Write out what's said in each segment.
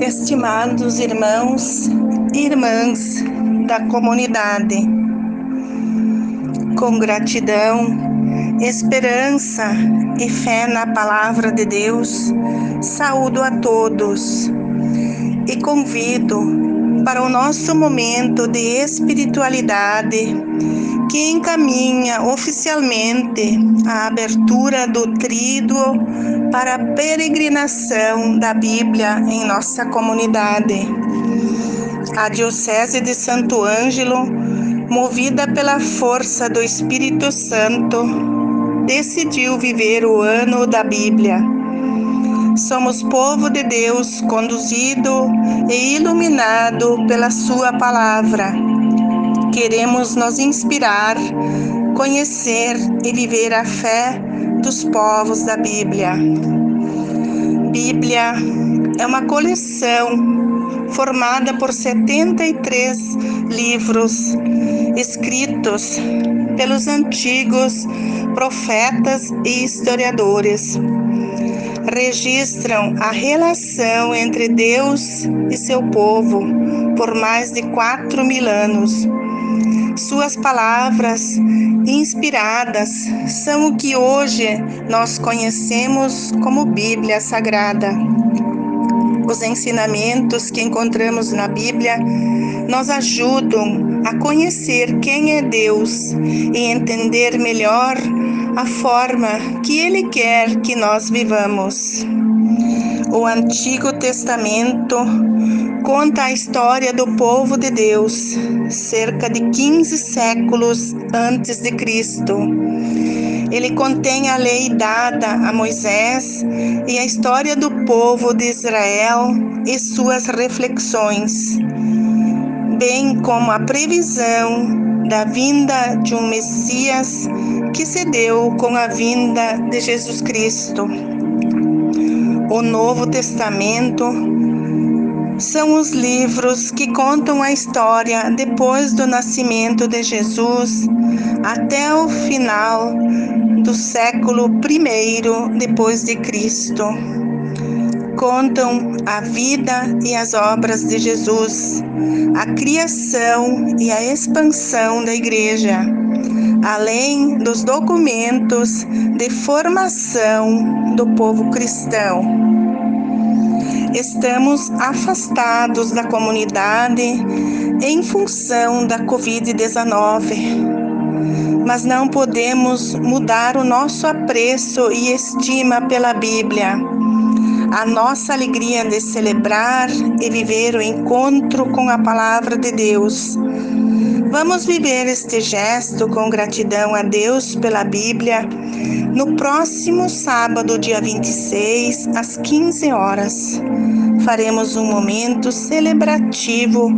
Estimados irmãos e irmãs da comunidade, com gratidão, esperança e fé na palavra de Deus, saúdo a todos e convido para o nosso momento de espiritualidade que encaminha oficialmente a abertura do tríduo para a peregrinação da Bíblia em nossa comunidade. A Diocese de Santo Ângelo, movida pela força do Espírito Santo, decidiu viver o ano da Bíblia. Somos povo de Deus, conduzido e iluminado pela Sua palavra. Queremos nos inspirar, conhecer e viver a fé dos povos da Bíblia. Bíblia é uma coleção formada por 73 livros escritos pelos antigos profetas e historiadores. Registram a relação entre Deus e seu povo por mais de quatro mil anos suas palavras inspiradas são o que hoje nós conhecemos como Bíblia Sagrada. Os ensinamentos que encontramos na Bíblia nos ajudam a conhecer quem é Deus e entender melhor a forma que Ele quer que nós vivamos. O Antigo Testamento conta a história do povo de Deus, cerca de 15 séculos antes de Cristo. Ele contém a lei dada a Moisés e a história do povo de Israel e suas reflexões, bem como a previsão da vinda de um Messias que se deu com a vinda de Jesus Cristo. O Novo Testamento são os livros que contam a história depois do nascimento de Jesus até o final do século I depois de Cristo. Contam a vida e as obras de Jesus, a criação e a expansão da igreja, além dos documentos de formação do povo cristão estamos afastados da comunidade em função da Covid-19. Mas não podemos mudar o nosso apreço e estima pela Bíblia. A nossa alegria de celebrar e viver o encontro com a palavra de Deus. Vamos viver este gesto com gratidão a Deus pela Bíblia no próximo sábado, dia 26, às 15 horas faremos um momento celebrativo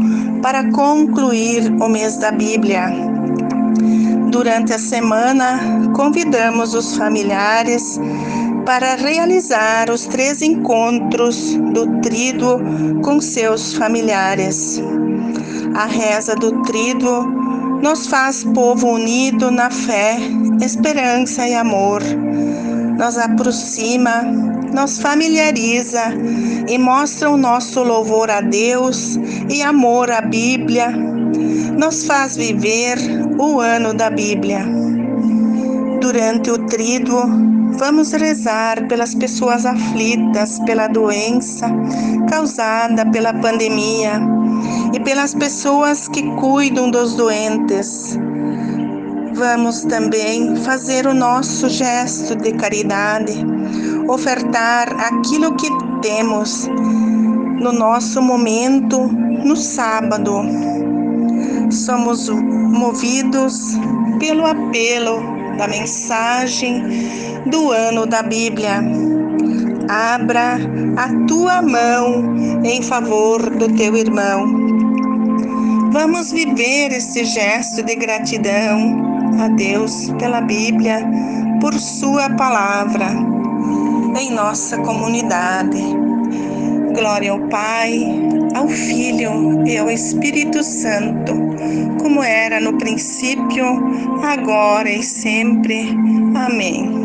para concluir o mês da Bíblia. Durante a semana, convidamos os familiares para realizar os três encontros do Tríduo com seus familiares. A reza do Tríduo nos faz povo unido na fé, esperança e amor. Nos aproxima nos familiariza e mostra o nosso louvor a Deus e amor à Bíblia, nos faz viver o ano da Bíblia. Durante o tríduo, vamos rezar pelas pessoas aflitas pela doença causada pela pandemia e pelas pessoas que cuidam dos doentes. Vamos também fazer o nosso gesto de caridade ofertar aquilo que temos no nosso momento no sábado. Somos movidos pelo apelo da mensagem do ano da Bíblia. Abra a tua mão em favor do teu irmão. Vamos viver esse gesto de gratidão a Deus pela Bíblia, por Sua palavra em nossa comunidade. Glória ao Pai, ao Filho e ao Espírito Santo, como era no princípio, agora e sempre. Amém.